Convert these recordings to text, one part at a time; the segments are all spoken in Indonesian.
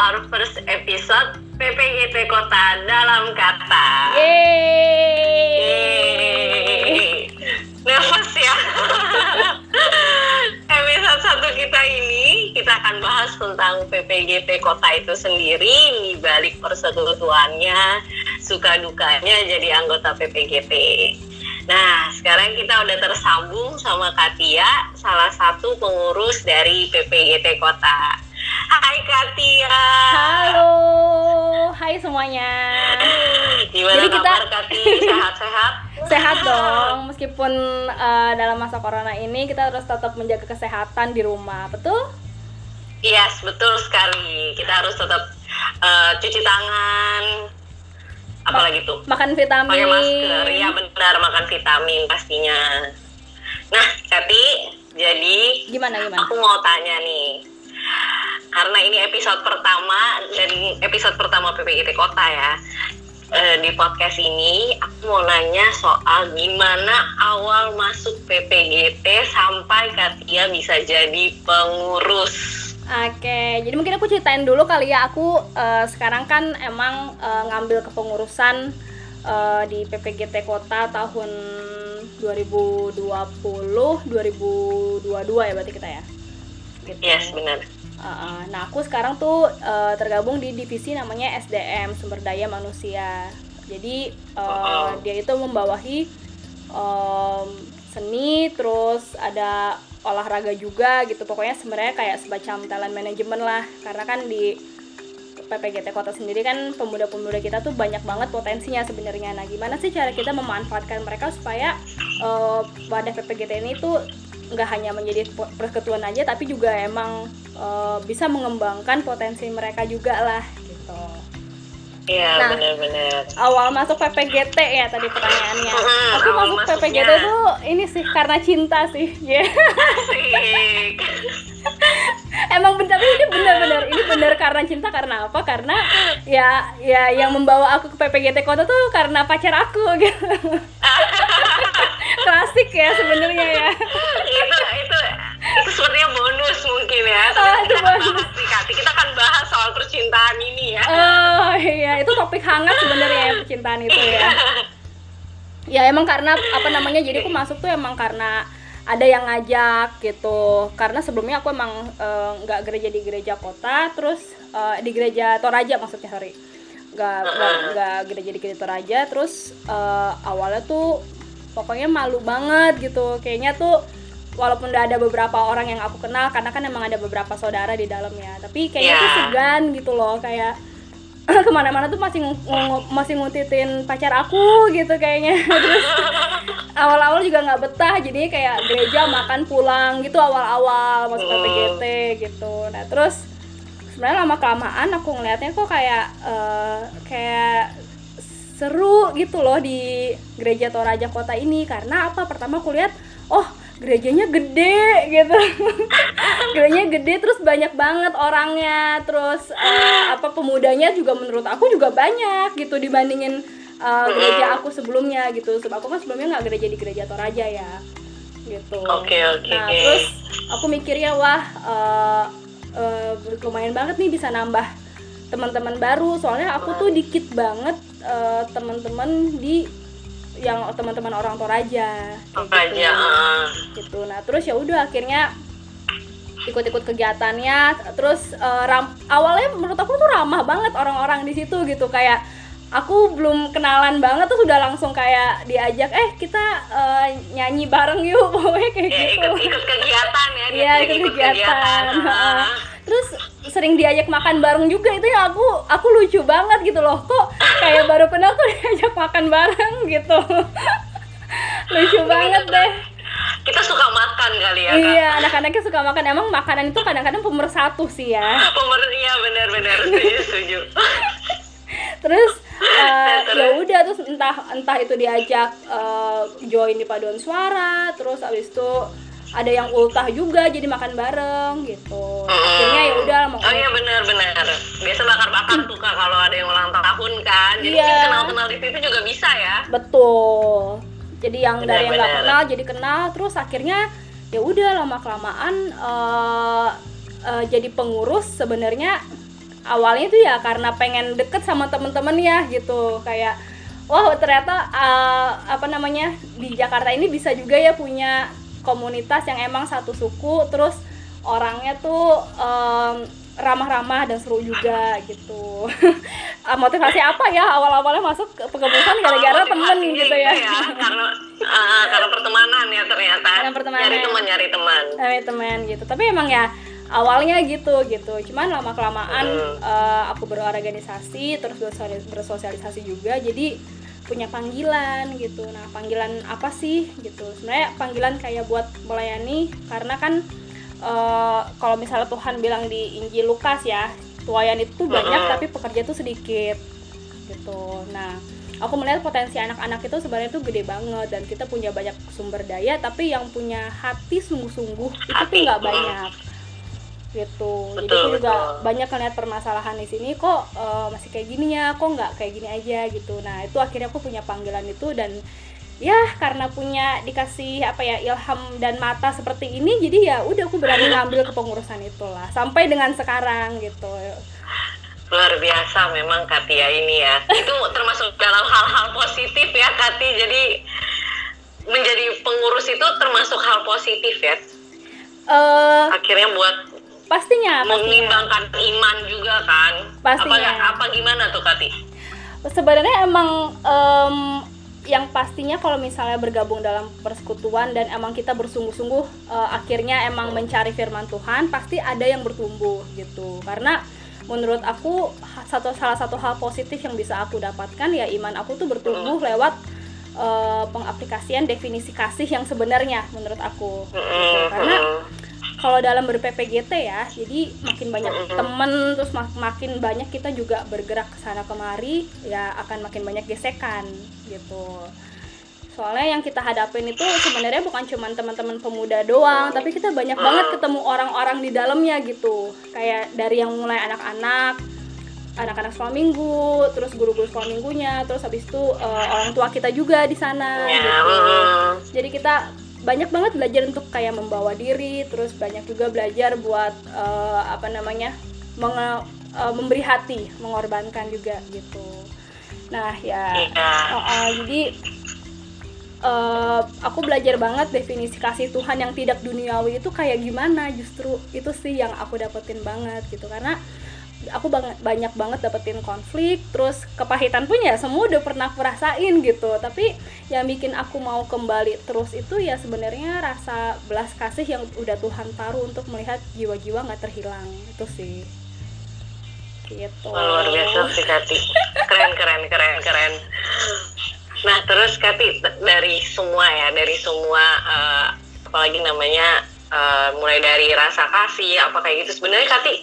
our first episode PPGT Kota dalam kata. Yeay. Yeay. Nervous ya. Episode satu kita ini kita akan bahas tentang PPGT Kota itu sendiri, di balik persekutuannya, suka dukanya jadi anggota PPGT. Nah, sekarang kita udah tersambung sama Katia, salah satu pengurus dari PPGT Kota. Katia. Halo, hai semuanya. Gimana Jadi kita-? Sehat-sehat? Sehat dong, meskipun eh, dalam masa corona ini kita harus tetap menjaga kesehatan di rumah, betul? Yes, betul sekali. Kita harus tetap eh, cuci tangan, apalagi tuh Makan vitamin. pakai masker. Ya benar, makan vitamin pastinya. Nah, Kati, jadi Gimana gimana? aku mau tanya nih. Karena ini episode pertama dan episode pertama PPGT Kota ya. Eh, di podcast ini aku mau nanya soal gimana awal masuk PPGT sampai Katia bisa jadi pengurus. Oke, jadi mungkin aku ceritain dulu kali ya. Aku eh, sekarang kan emang eh, ngambil kepengurusan eh, di PPGT Kota tahun 2020, 2022 ya berarti kita ya. Gitu. Yes, benar. Uh, nah, aku sekarang tuh uh, tergabung di divisi namanya SDM Sumber Daya Manusia. Jadi uh, dia itu membawahi um, seni, terus ada olahraga juga gitu. Pokoknya sebenarnya kayak semacam talent management lah. Karena kan di PPGT Kota sendiri kan pemuda-pemuda kita tuh banyak banget potensinya sebenarnya. Nah, gimana sih cara kita memanfaatkan mereka supaya uh, wadah PPGT ini tuh nggak hanya menjadi persekutuan aja, tapi juga emang uh, bisa mengembangkan potensi mereka juga lah gitu. Iya, Nah. benar-benar. Awal masuk PPGT ya tadi pertanyaannya. Mm, Aku masuk masuknya. PPGT tuh ini sih karena cinta sih. Asik. emang bener ini bener-bener ini bener karena cinta karena apa karena ya ya yang membawa aku ke PPGT Kota tuh karena pacar aku gitu klasik ya sebenarnya ya itu itu itu sepertinya bonus mungkin ya. Tapi Oh, itu kita akan bonus. bahas nih, Kati. Kita akan bahas soal percintaan ini ya. oh iya itu topik hangat sebenarnya ya percintaan itu ya ya emang karena apa namanya jadi aku masuk tuh emang karena ada yang ngajak gitu karena sebelumnya aku emang eh, nggak gereja di gereja kota terus eh, di gereja Toraja maksudnya sorry nggak nggak gereja di gereja Toraja terus eh, awalnya tuh pokoknya malu banget gitu kayaknya tuh walaupun udah ada beberapa orang yang aku kenal karena kan emang ada beberapa saudara di dalamnya tapi kayaknya tuh Ya. segan gitu loh kayak ke mana-mana tuh masih masih ngutitin pacar aku gitu kayaknya terus awal-awal juga nggak betah jadi kayak gereja makan pulang gitu awal-awal masuk Hmm. PPGT gitu nah terus sebenarnya lama kelamaan aku ngelihatnya kok kayak eh, kayak seru gitu loh di gereja Toraja kota ini. Karena apa? Pertama aku lihat oh gerejanya gede gitu. Gerejanya gede terus banyak banget orangnya. Terus eh, apa pemudanya juga menurut aku juga banyak gitu dibandingin eh, gereja aku sebelumnya gitu. Sebab aku kan sebelumnya nggak gereja di gereja Toraja ya gitu. Oke, oke, nah terus aku mikirnya wah eh, eh, lumayan banget nih bisa nambah teman-teman baru. Soalnya aku tuh dikit banget eh, teman-teman di yang teman-teman orang Toraja kayak gitu ah. gitu nah terus ya udah akhirnya ikut-ikut kegiatannya terus eh, ram- awalnya menurut aku tuh ramah banget orang-orang di situ gitu kayak aku belum kenalan banget tuh sudah langsung kayak diajak eh kita eh, nyanyi bareng yuk pokoknya kayak Ya, gitu ikut, ikut kegiatan ya. Iya sering ikut kegiatan. Ah. Terus sering diajak makan bareng juga itu ya aku aku lucu banget gitu loh kok kayak baru kenal kok diajak makan bareng gitu. lucu banget deh. Kita suka makan kali ya, Kak. Iya anak-anaknya suka makan emang makanan itu kadang-kadang pemersatu sih ya. Pemer iya benar-benar setuju. Terus eh, ya udah terus entah entah itu diajak eh, join di paduan suara terus abis itu ada yang ultah juga jadi makan bareng gitu. Akhirnya ya udah mau Oh iya benar-benar. Biasa bakar-bakar tuh Kak kalau ada yang ulang tahun kan. Jadi Iya. mungkin kenal-kenal di situ juga bisa ya. Betul. Jadi yang dari yang nggak kenal jadi kenal terus akhirnya ya udah lama kelamaan eh, eh, jadi pengurus sebenarnya awalnya tuh ya karena pengen deket sama temen-temen ya gitu. Kayak wah ternyata uh, apa namanya di Jakarta ini bisa juga ya punya komunitas yang emang satu suku terus orangnya tuh um, ramah-ramah dan seru juga gitu. Motivasi apa ya awal-awalnya masuk ke pengembusan gara-gara temen gitu ya, ya? karena uh, karena pertemanan ya ternyata. Karena pertemanan. Nyari teman nyari teman. Nyari teman gitu. Tapi emang ya awalnya gitu gitu. Cuman lama kelamaan hmm. uh, aku berorganisasi terus bersosialisasi juga. Jadi punya panggilan gitu. Nah panggilan apa sih? Gitu. Sebenarnya panggilan kayak buat melayani karena kan uh, kalau misalnya Tuhan bilang di Injil Lukas ya tuayan itu banyak hmm. tapi pekerja itu sedikit. Gitu. Nah aku melihat potensi anak-anak itu sebenarnya itu gede banget dan kita punya banyak sumber daya tapi yang punya hati sungguh-sungguh itu tuh nggak banyak gitu. Betul, jadi aku juga betul. banyak ngeliat permasalahan di sini kok uh, masih kayak gini ya kok nggak kayak gini aja gitu. Nah itu akhirnya aku punya panggilan itu dan ya karena punya dikasih apa ya ilham dan mata seperti ini jadi ya udah aku berani ngambil kepengurusan itulah sampai dengan sekarang gitu. Luar biasa memang Katia ini ya. Itu termasuk dalam hal-hal positif ya Kati. Jadi menjadi pengurus itu termasuk hal positif ya. Uh, akhirnya buat pastinya mengimbangkan iman juga kan? Pastinya. Apa, apa gimana tuh Kati? Sebenarnya emang um, yang pastinya kalau misalnya bergabung dalam persekutuan dan emang kita bersungguh-sungguh uh, akhirnya emang mencari firman Tuhan pasti ada yang bertumbuh gitu. Karena menurut aku satu salah satu hal positif yang bisa aku dapatkan ya iman aku tuh bertumbuh lewat uh, pengaplikasian definisi kasih yang sebenarnya menurut aku. Gitu. karena kalau dalam ber-PPGT ya jadi makin banyak temen terus mak makin banyak kita juga bergerak ke sana kemari ya akan makin banyak gesekan gitu soalnya yang kita hadapin itu sebenarnya bukan cuma teman-teman pemuda doang tapi kita banyak banget ketemu orang-orang di dalamnya gitu kayak dari yang mulai anak-anak anak-anak sekolah minggu, terus guru-guru sekolah minggunya, terus habis itu uh, orang tua kita juga di sana. Ya, gitu. Jadi kita banyak banget belajar untuk kayak membawa diri terus banyak juga belajar buat uh, apa namanya menge, uh, memberi hati mengorbankan juga gitu. Nah ya. Uh, uh, jadi uh, aku belajar banget definisi kasih Tuhan yang tidak duniawi itu kayak gimana justru itu sih yang aku dapetin banget gitu. Karena aku banget banyak banget dapetin konflik terus kepahitan pun ya semua udah pernah aku rasain gitu. Tapi yang bikin aku mau kembali terus itu ya sebenarnya rasa belas kasih yang udah Tuhan taruh untuk melihat jiwa-jiwa nggak terhilang itu sih. Gitu. Luar biasa sih Kati. Keren keren keren keren. Nah terus Kati dari semua ya dari semua uh, apalagi namanya uh, mulai dari rasa kasih apa kayak gitu. Sebenarnya Kati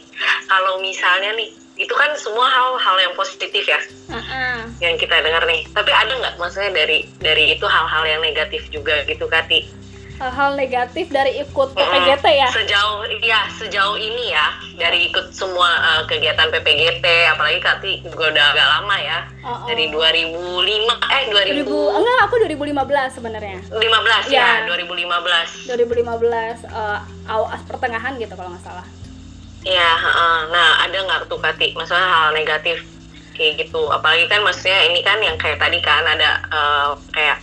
kalau misalnya nih itu kan semua hal-hal yang positif ya uh-uh. yang kita dengar nih. Tapi ada nggak maksudnya dari dari itu hal-hal yang negatif juga gitu Kati hal-hal negatif dari ikut PPGT ya? Sejauh ya sejauh ini ya dari ikut semua uh, kegiatan PPGT apalagi Kati juga udah agak lama ya. Uh -uh. Dari 2005 eh 2000, 2000 enggak aku 2015 sebenarnya. 15 ya, ya 2015. 2015 uh, awas pertengahan gitu kalau nggak salah. Iya, uh, nah ada nggak tuh Kati masalah hal negatif kayak gitu apalagi kan maksudnya ini kan yang kayak tadi kan ada uh, kayak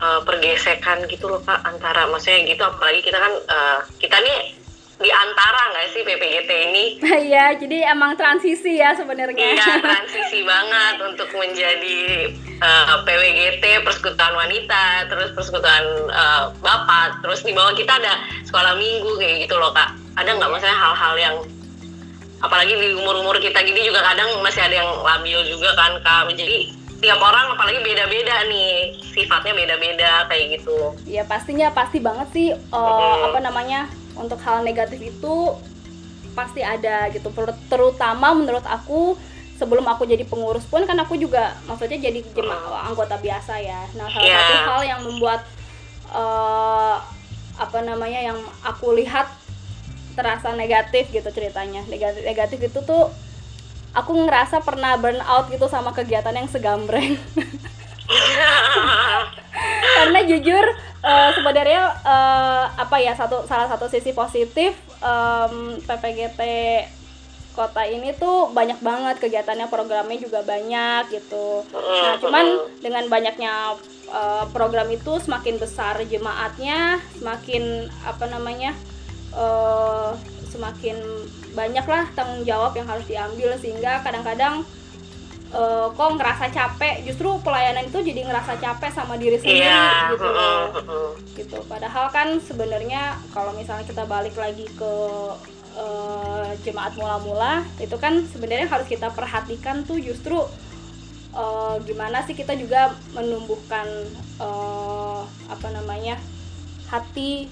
uh, pergesekan gitu loh kak antara maksudnya gitu apalagi kita kan uh, kita nih di antara nggak sih PPGT ini? Iya, jadi emang transisi ya sebenarnya. Iya, transisi banget untuk menjadi uh, PWGT Persekutuan Wanita, terus Persekutuan uh, Bapak, terus di bawah kita ada sekolah minggu kayak gitu loh kak. Ada nggak maksudnya hal-hal yang apalagi di umur-umur kita gini juga kadang masih ada yang labil juga kan kak. Jadi tiap orang apalagi beda-beda nih. Sifatnya beda-beda kayak gitu. Ya pastinya pasti banget sih uh, hmm. apa namanya untuk hal negatif itu pasti ada gitu. Terutama menurut aku sebelum aku jadi pengurus pun kan aku juga maksudnya jadi jemaah anggota biasa ya. Nah salah yeah. satu hal yang membuat uh, apa namanya yang aku lihat terasa negatif gitu ceritanya. Negatif negatif itu tuh aku ngerasa pernah burn out gitu sama kegiatan yang segambreng. Karena jujur uh, sebenarnya uh, apa ya satu salah satu sisi positif um, PPGT kota ini tuh banyak banget kegiatannya programnya juga banyak gitu. Nah cuman dengan banyaknya uh, program itu semakin besar jemaatnya semakin apa namanya uh, semakin banyak lah tanggung jawab yang harus diambil sehingga kadang-kadang uh, kok ngerasa capek. Justru pelayanan itu jadi ngerasa capek sama diri sendiri yeah. gitu gitu. Padahal kan sebenarnya kalau misalnya kita balik lagi ke uh, jemaat mula-mula itu kan sebenarnya harus kita perhatikan tuh justru uh, gimana sih kita juga menumbuhkan uh, apa namanya hati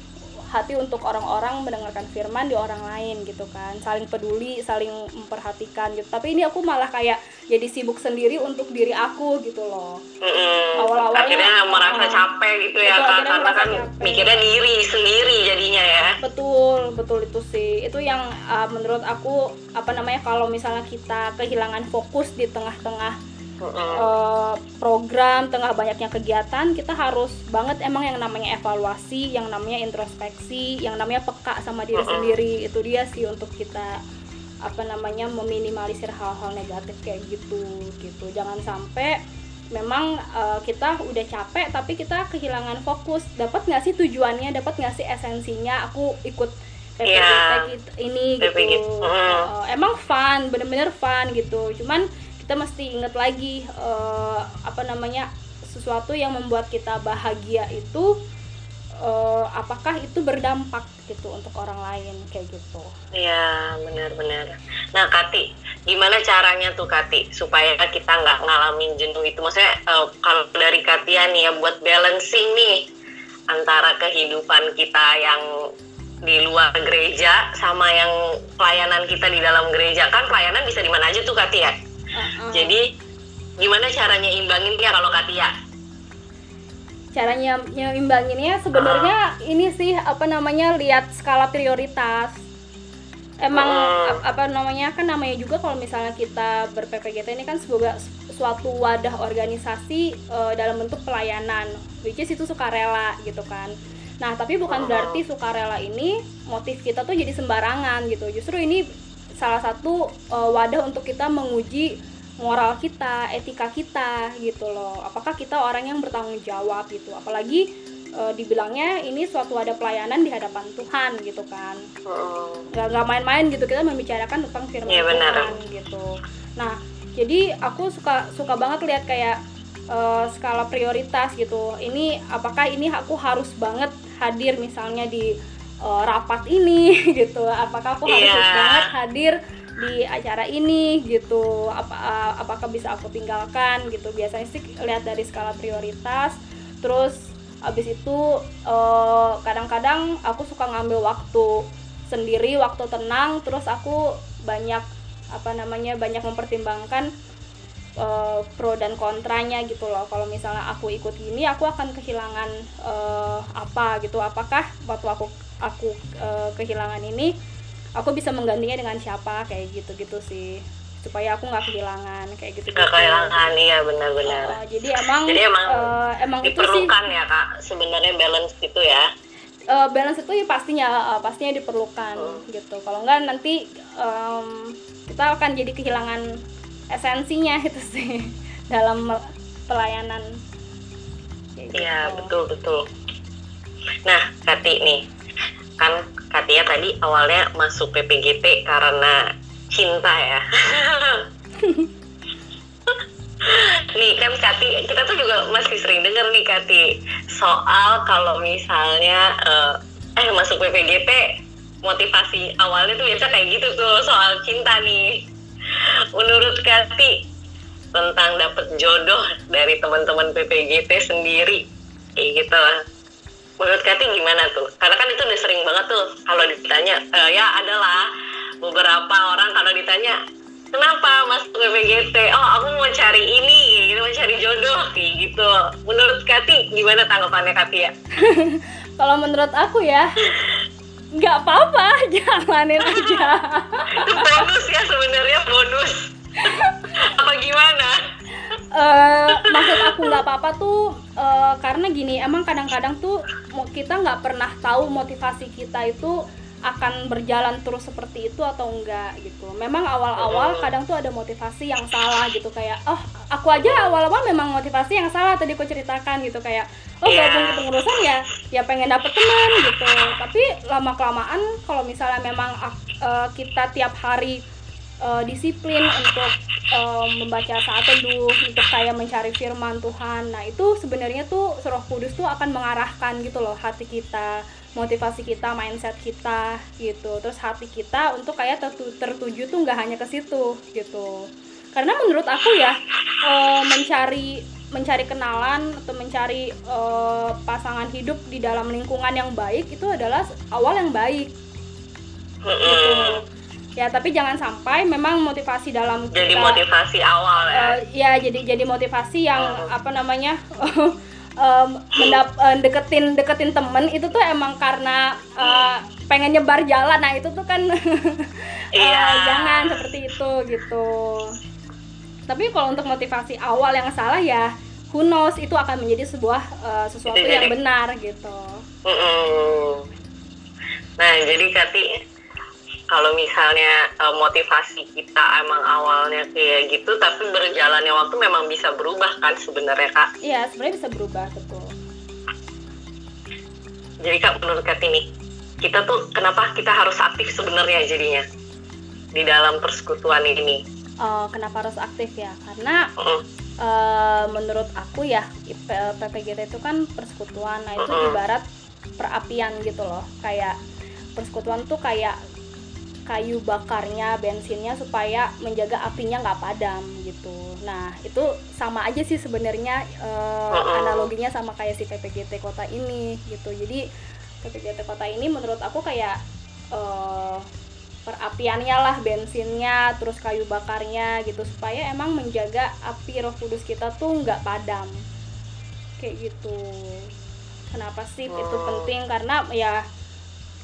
hati untuk orang-orang mendengarkan firman di orang lain gitu kan. Saling peduli saling memperhatikan gitu. Tapi ini aku malah kayak jadi sibuk sendiri untuk diri aku gitu loh. Mm-hmm. awal-awalnya akhirnya merasa uh, capek gitu ya kan karena kan capek. mikirnya diri sendiri jadinya ya. Betul betul itu sih. Itu yang uh, menurut aku apa namanya kalau misalnya kita kehilangan fokus di tengah-tengah uh, program tengah banyaknya kegiatan kita harus banget emang yang namanya evaluasi yang namanya introspeksi yang namanya peka sama diri uh sendiri. Itu dia sih untuk kita apa namanya meminimalisir hal-hal negatif kayak gitu gitu. Jangan sampai memang uh, kita udah capek tapi kita kehilangan fokus. Dapat nggak sih tujuannya? Dapat nggak sih esensinya? Aku ikut PPGT yeah. ini gitu. Uh, emang fun bener-bener fun gitu. Cuman kita mesti ingat lagi uh, apa namanya sesuatu yang membuat kita bahagia itu uh, apakah itu berdampak gitu untuk orang lain kayak gitu. Iya benar-benar nah Kati gimana caranya tuh Kati supaya kita nggak ngalamin jenuh itu? Maksudnya uh, kalau dari Katia nih ya buat balancing nih antara kehidupan kita yang di luar gereja sama yang pelayanan kita di dalam gereja. Kan pelayanan bisa di mana aja tuh Katia Jadi gimana caranya imbangin ya kalau Katia? Caranya nyeimbanginnya sebenarnya uh. ini sih apa namanya lihat skala prioritas. Emang uh. apa namanya kan namanya juga kalau misalnya kita ber-PPGT ini kan sebuah suatu wadah organisasi uh, dalam bentuk pelayanan, which is itu sukarela gitu kan. Nah, tapi bukan uh. berarti sukarela ini motif kita tuh jadi sembarangan gitu. Justru ini salah satu uh, wadah untuk kita menguji moral kita, etika kita gitu loh. Apakah kita orang yang bertanggung jawab gitu. Apalagi uh, dibilangnya ini suatu wadah pelayanan di hadapan Tuhan gitu kan. Nggak nggak main-main gitu kita membicarakan tentang firman ya, Tuhan gitu. Nah, jadi aku suka suka banget lihat kayak uh, skala prioritas gitu. Ini apakah ini aku harus banget hadir misalnya di uh, rapat ini gitu. Apakah aku harus yeah. banget hadir di acara ini gitu. Apa uh, apakah bisa aku tinggalkan gitu. Biasanya sih lihat dari skala prioritas. Terus abis itu eh, kadang-kadang aku suka ngambil waktu sendiri waktu tenang. Terus aku banyak apa namanya banyak mempertimbangkan uh, pro dan kontranya gitu loh. Kalau misalnya aku ikut gini aku akan kehilangan uh, apa gitu. Apakah waktu aku aku uh, kehilangan ini aku bisa menggantinya dengan siapa kayak gitu gitu sih. Supaya aku nggak kehilangan kayak gitu nggak kehilangan iya benar-benar. Uh, jadi emang jadi emang uh, emang diperlukan itu sih, ya kak sebenarnya balance gitu ya. Uh, balance itu ya pastinya uh, pastinya diperlukan hmm. gitu. Kalau enggak nanti um, kita akan jadi kehilangan esensinya itu sih dalam pelayanan. Iya gitu. betul betul. Nah Kati nih kan Katia tadi awalnya masuk PPGT karena cinta ya. Nih kan Kati kita tuh juga masih sering dengar nih Kati soal kalau misalnya uh, eh masuk PPGT motivasi awalnya tuh biasa kayak gitu tuh soal cinta nih. Menurut Kati tentang dapet jodoh dari teman-teman PPGT sendiri kayak gitu menurut Kati gimana tuh? Karena kan itu udah sering banget tuh kalau ditanya, e, ya adalah beberapa orang kalau ditanya kenapa mas PPGT? Oh aku mau cari ini, gitu mau cari jodoh, gitu. Menurut Kati gimana tanggapannya Kati ya? kalau menurut aku ya nggak apa-apa, jalanin aja. itu bonus ya sebenarnya bonus. apa gimana? uh, maksud aku nggak apa-apa tuh uh, karena gini emang kadang-kadang tuh kita nggak pernah tahu motivasi kita itu akan berjalan terus seperti itu atau enggak gitu. Memang awal-awal kadang tuh ada motivasi yang salah gitu kayak oh aku aja awal-awal memang motivasi yang salah tadi aku ceritakan gitu kayak oh Iya. gabung ke pengurusan ya ya pengen dapet teman gitu. Tapi lama kelamaan kalau misalnya memang eh, kita tiap hari eh, disiplin untuk eh, membaca saat teduh untuk kayak mencari firman Tuhan. Nah, itu sebenarnya tuh Roh Kudus tuh akan mengarahkan gitu loh hati kita, motivasi kita, mindset kita gitu. Terus hati kita untuk kayak tertu- tertuju tuh nggak hanya ke situ gitu. Karena menurut aku ya eh, mencari mencari kenalan atau mencari eh, pasangan hidup di dalam lingkungan yang baik itu adalah awal yang baik gitu. Ya, tapi jangan sampai memang motivasi dalam Jadi kita motivasi awal ya. eh, ya jadi jadi motivasi yang Hmm. apa namanya em, mendap eh, deketin deketin temen itu tuh emang karena eh, pengen nyebar jalan nah itu tuh kan eh, Iya. jangan seperti itu gitu tapi kalau untuk motivasi awal yang salah ya who knows itu akan menjadi sebuah eh, sesuatu Itu yang jadi- benar gitu Mm-mm. Nah, jadi Kati, kalau misalnya eh, motivasi kita emang awalnya kayak gitu, tapi berjalannya waktu memang bisa berubah kan sebenarnya Kak. iya sebenarnya bisa berubah betul Jadi Kak, menurut Kati nih, kita tuh kenapa kita harus aktif sebenarnya jadinya di dalam persekutuan ini? Eh, kenapa harus aktif ya karena Mm-mm. eh, menurut aku ya PPGT itu kan persekutuan nah itu ibarat perapian gitu loh kayak persekutuan tuh kayak kayu bakarnya bensinnya supaya menjaga apinya nggak padam gitu. Nah itu sama aja sih sebenarnya Mm-mm. analoginya sama kayak si PPGT kota ini gitu. Jadi PPGT kota ini menurut aku kayak eh, perapiannya lah bensinnya terus kayu bakarnya gitu. Supaya emang menjaga api roh kudus kita tuh nggak padam. Kayak gitu. Kenapa sih itu Hmm. penting? Karena ya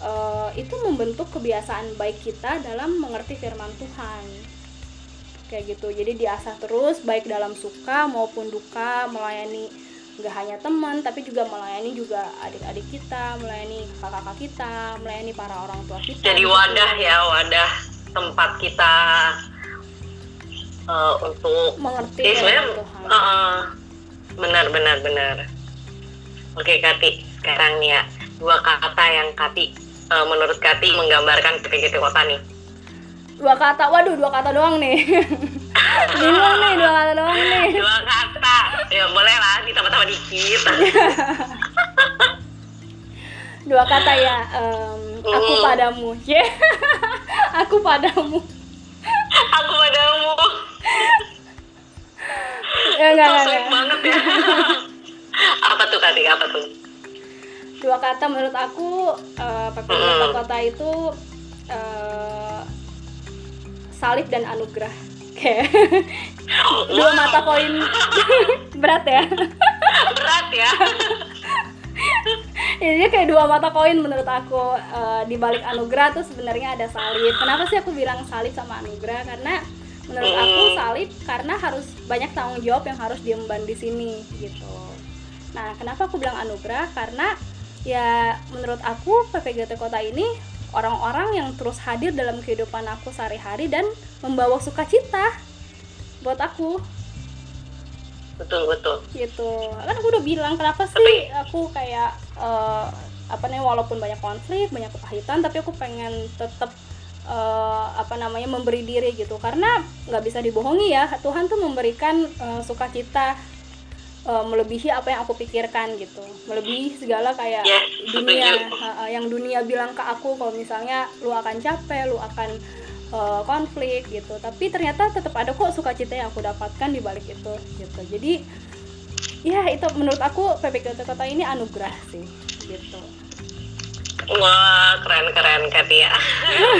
eh, itu membentuk kebiasaan baik kita dalam mengerti firman Tuhan. Kayak gitu. Jadi diasah terus baik dalam suka maupun duka melayani nggak hanya teman tapi juga melayani juga adik-adik kita melayani kakak-kakak kita melayani para orang tua kita Jadi gitu. wadah ya, wadah tempat kita eh, untuk mengerti Iya sebenarnya Tuhan. Uh, benar benar benar. Oke Kati, sekarang nih ya. Dua kata yang Kati uh, menurut Kati menggambarkan PPGT kota nih. dua kata waduh dua kata doang nih bingung nih dua kata doang nih Dua kata, ya boleh lah ditambah-tambah dikit. dua kata ya em, aku Hmm. padamu ya aku padamu Aku padamu. ya enggak enggak, enggak. banget ya. apa tuh Kati? Apa tuh? Dua kata menurut aku PPG Hmm. kota itu eh, salib dan anugerah kayak dua mata koin berat ya berat ya. Ini kayak dua mata koin menurut aku Eh, di balik anugerah tuh sebenarnya ada salib. Kenapa sih aku bilang salib sama anugerah? Karena menurut aku Mm. salib karena harus banyak tanggung jawab yang harus diemban di sini gitu. Nah, kenapa aku bilang anugerah? Karena ya menurut aku PPGT Kota ini orang-orang yang terus hadir dalam kehidupan aku sehari-hari dan membawa sukacita buat aku. Betul betul. gitu. Kan aku udah bilang kenapa sih Tapi- aku kayak eh, apa namanya walaupun banyak konflik banyak kepahitan tapi aku pengen tetap eh, apa namanya memberi diri gitu. Karena nggak bisa dibohongi ya Tuhan tuh memberikan eh, sukacita eh, melebihi apa yang aku pikirkan gitu. Melebihi segala kayak Yes, dunia eh, yang dunia bilang ke aku kalau misalnya lu akan capek lu akan eh, konflik gitu. Tapi ternyata tetap ada kok sukacita yang aku dapatkan di balik itu gitu. Jadi ya itu menurut aku PPKT Kota ini anugerah sih gitu. Wah, keren-keren Katia.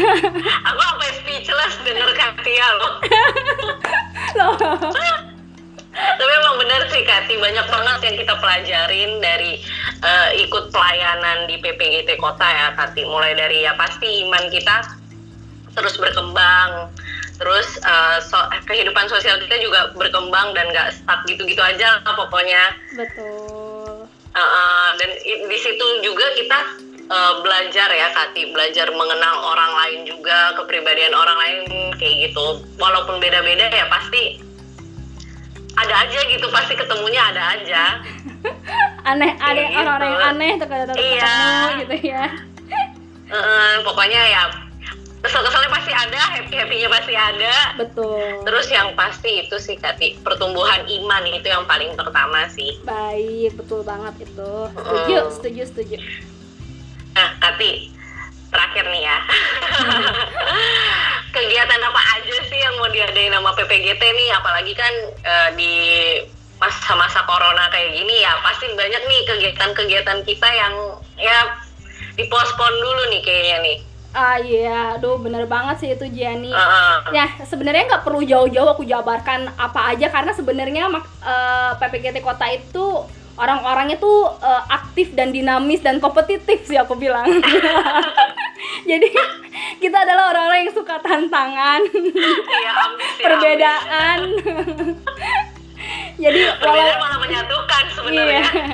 Aku sampai speechless denger Katia loh. loh Tapi emang bener sih Kati, banyak banget yang kita pelajarin dari eh, ikut pelayanan di PPGT Kota ya Kati. Mulai dari ya pasti iman kita terus berkembang, terus eh, so- kehidupan sosial kita juga berkembang dan gak stuck gitu-gitu aja lah pokoknya. betul Uh, uh, dan di situ juga kita uh, belajar ya Kati, belajar mengenal orang lain juga, kepribadian orang lain kayak gitu. Walaupun beda-beda ya pasti ada aja gitu, pasti ketemunya ada aja. aneh, ada gitu. orang-orang yang aneh terkadang iya. ketemu gitu ya. Uh, pokoknya ya kesel-keselnya pasti ada, happy-happynya pasti ada. Betul. Terus yang pasti itu sih Kati, pertumbuhan iman itu yang paling pertama sih. Baik, betul banget itu. Setuju, hmm. setuju, setuju. Nah, Kati, terakhir nih ya. Kegiatan apa aja sih yang mau diadain sama PPGT nih, apalagi kan uh, di masa-masa corona kayak gini ya, pasti banyak nih kegiatan-kegiatan kita yang ya dipospon dulu nih kayaknya nih Ah iya, aduh bener banget sih itu Gianni. Uh, ya sebenarnya nggak perlu jauh-jauh aku jabarkan apa aja karena sebenarnya uh, eh, PPGT Kota itu orang-orangnya tuh uh, aktif dan dinamis dan kompetitif sih aku bilang. Jadi kita adalah orang-orang yang suka tantangan, iya, ambis, ya, perbedaan. Jadi walau malah menyatukan sebenarnya. Iya.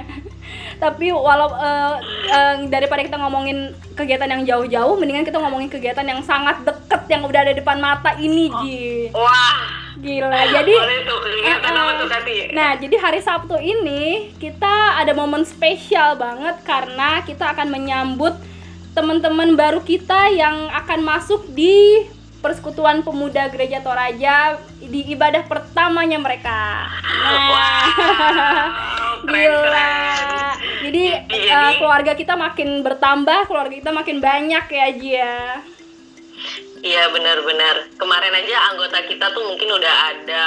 Tapi walau uh, uh, daripada kita ngomongin kegiatan yang jauh-jauh mendingan kita ngomongin kegiatan yang sangat deket yang udah ada di depan mata ini oh. Ji. Wah. Gila. Jadi uh, nah jadi hari Sabtu ini kita ada momen spesial banget karena kita akan menyambut teman-teman baru kita yang akan masuk di Persekutuan Pemuda Gereja Toraja di ibadah pertamanya mereka. Nah, wow, gila. Jadi, Jadi uh, keluarga kita makin bertambah, keluarga kita makin banyak ya Ji ya. Iya benar-benar. Kemarin aja anggota kita tuh mungkin udah ada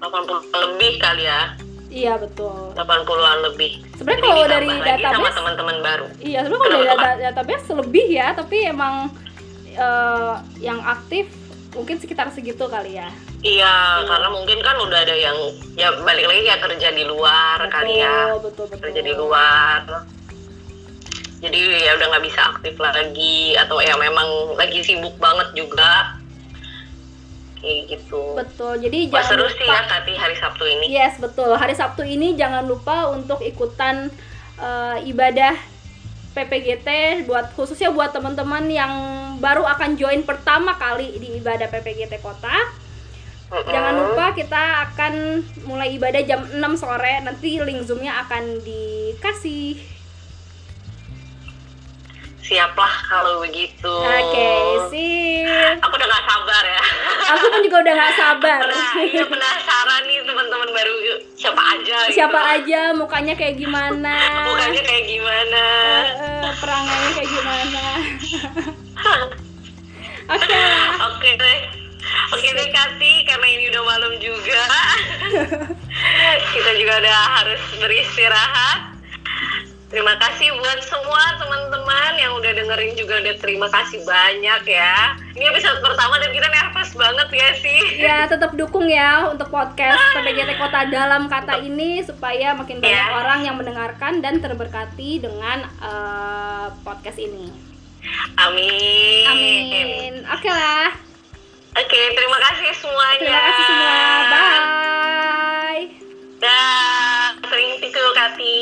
80 lebih kali ya. Iya betul. 80-an lebih. Sebenarnya kalau dari database sama teman-teman baru. Iya, sebenarnya kalau dari database lebih ya, tapi emang uh, yang aktif mungkin sekitar segitu kali ya iya hmm. karena mungkin kan udah ada yang ya balik lagi ya kerja di luar betul, kali ya betul, betul. kerja di luar jadi ya udah nggak bisa aktif lagi atau ya memang lagi sibuk banget juga kayak gitu. Betul jadi Wah, jangan seru lupa, sih ya Kati hari Sabtu ini. Yes betul. Hari Sabtu ini jangan lupa untuk ikutan uh, ibadah PPGT buat khususnya buat teman-teman yang baru akan join pertama kali di ibadah PPGT Kota. Jangan lupa kita akan mulai ibadah jam 6 sore. Nanti link Zoom-nya akan dikasih siaplah kalau begitu. Oke, okay, sip. Aku udah gak sabar ya. Aku pun juga udah gak sabar. Nah, iya penasaran nih teman-teman baru siapa aja. Gitu. Siapa gitu. aja, mukanya kayak gimana? mukanya kayak gimana? Uh, uh, perangannya kayak gimana? Oke okay. Oke okay, deh. Oke deh Kati, karena ini udah malam juga. Kita juga udah harus beristirahat. Terima kasih buat semua teman-teman yang udah dengerin juga udah terima kasih banyak ya. Ini episode pertama dan kita nervous banget ya sih. Ya, tetap dukung ya untuk podcast PPGT Kota Dalam Kata ini supaya makin ya. banyak ya. orang yang mendengarkan dan terberkati dengan uh, podcast ini. Amin. Amin. Oke okay lah. Oke, okay, terima kasih semuanya. Terima kasih semua. Bye. Dah, sering tiku Kati.